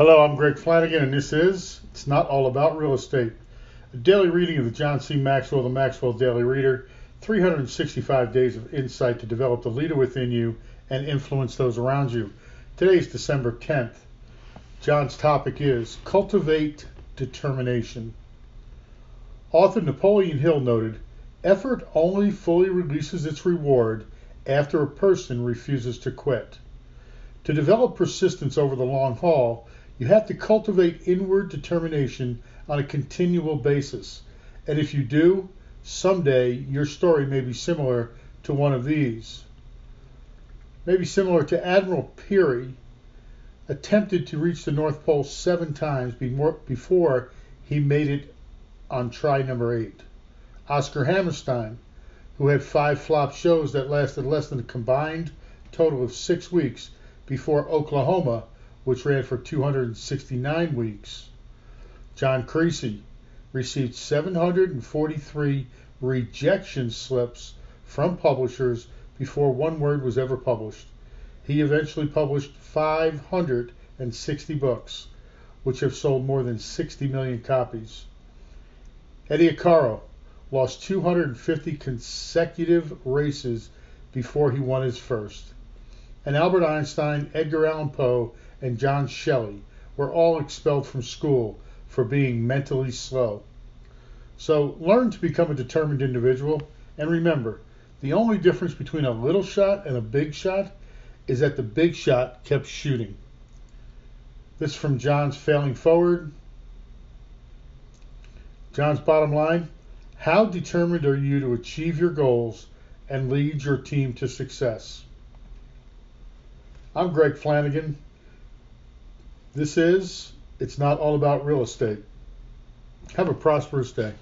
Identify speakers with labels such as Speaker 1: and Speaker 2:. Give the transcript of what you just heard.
Speaker 1: Hello, I'm Greg Flanagan, and this is It's Not All About Real Estate, a daily reading of the John C. Maxwell, the Maxwell Daily Reader, 365 days of insight to develop the leader within you and influence those around you. Today is December 10th. John's topic is Cultivate Determination. Author Napoleon Hill noted, Effort only fully releases its reward after a person refuses to quit. To develop persistence over the long haul, you have to cultivate inward determination on a continual basis. And if you do, someday your story may be similar to one of these. Maybe similar to Admiral Peary, attempted to reach the North Pole seven times before he made it on try number eight. Oscar Hammerstein, who had five flop shows that lasted less than a combined total of six weeks before Oklahoma which ran for 269 weeks. John Creasey received 743 rejection slips from publishers before one word was ever published. He eventually published 560 books, which have sold more than 60 million copies. Eddie Arcaro lost 250 consecutive races before he won his first. And Albert Einstein, Edgar Allan Poe, and John Shelley were all expelled from school for being mentally slow. So learn to become a determined individual and remember, the only difference between a little shot and a big shot is that the big shot kept shooting. This is from John's Failing Forward. John's bottom line How determined are you to achieve your goals and lead your team to success? I'm Greg Flanagan. This is It's Not All About Real Estate. Have a prosperous day.